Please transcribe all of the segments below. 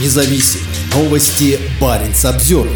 независим. Новости Баренц обзор.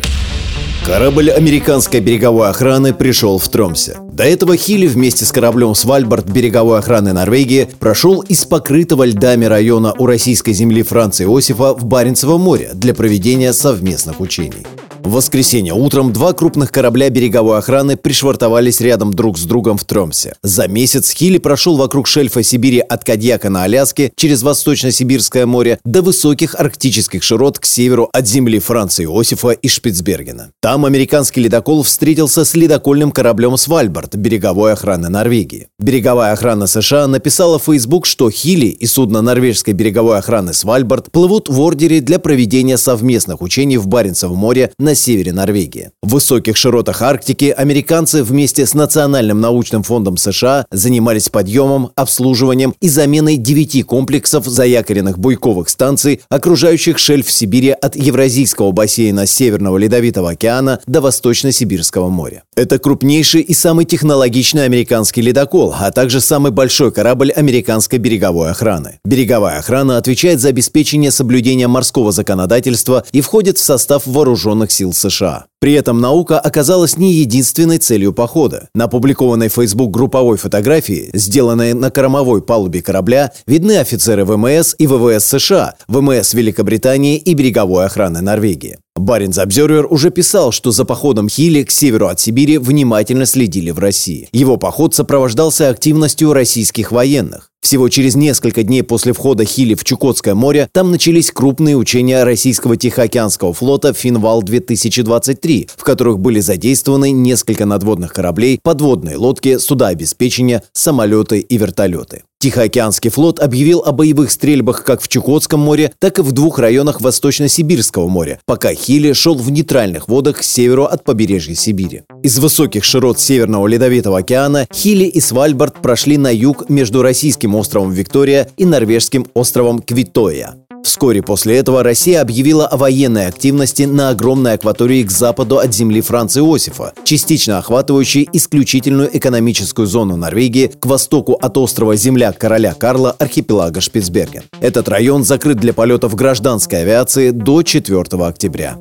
Корабль американской береговой охраны пришел в Тромсе. До этого Хилли вместе с кораблем Свальбард береговой охраны Норвегии прошел из покрытого льдами района у российской земли Франца Иосифа в Баренцево море для проведения совместных учений. В воскресенье утром два крупных корабля береговой охраны пришвартовались рядом друг с другом в Тромсе. За месяц Хилли прошел вокруг шельфа Сибири от Кадьяка на Аляске через Восточно-Сибирское море до высоких арктических широт к северу от земли Франца Иосифа и Шпицбергена. Там американский ледокол встретился с ледокольным кораблем «Свальбард» береговой охраны Норвегии. Береговая охрана США написала в Facebook, что Хилли и судно норвежской береговой охраны «Свальбард» плывут в ордере для проведения совместных учений в Баренцевом море на севере Норвегии. В высоких широтах Арктики американцы вместе с Национальным научным фондом США занимались подъемом, обслуживанием и заменой девяти комплексов заякоренных буйковых станций, окружающих шельф Сибири от Евразийского бассейна Северного Ледовитого океана до Восточно-Сибирского моря. Это крупнейший и самый технологичный американский ледокол, а также самый большой корабль американской береговой охраны. Береговая охрана отвечает за обеспечение соблюдения морского законодательства и входит в состав вооруженных сил США. При этом наука оказалась не единственной целью похода. На опубликованной Facebook групповой фотографии, сделанной на кормовой палубе корабля, видны офицеры ВМС и ВВС США, ВМС Великобритании и береговой охраны Норвегии. Баренц Обзервер уже писал, что за походом Хилли к северу от Сибири внимательно следили в России. Его поход сопровождался активностью российских военных. Всего через несколько дней после входа Хили в Чукотское море там начались крупные учения российского Тихоокеанского флота «Финвал-2023», в которых были задействованы несколько надводных кораблей, подводные лодки, суда обеспечения, самолеты и вертолеты. Тихоокеанский флот объявил о боевых стрельбах как в Чукотском море, так и в двух районах Восточно-Сибирского моря, пока Хили шел в нейтральных водах к северу от побережья Сибири. Из высоких широт Северного Ледовитого океана Хили и Свальбард прошли на юг между российским островом Виктория и норвежским островом Квитоя. Вскоре после этого Россия объявила о военной активности на огромной акватории к западу от земли Франца Иосифа, частично охватывающей исключительную экономическую зону Норвегии к востоку от острова Земля короля Карла архипелага Шпицберген. Этот район закрыт для полетов гражданской авиации до 4 октября.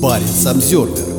Парень Самсервер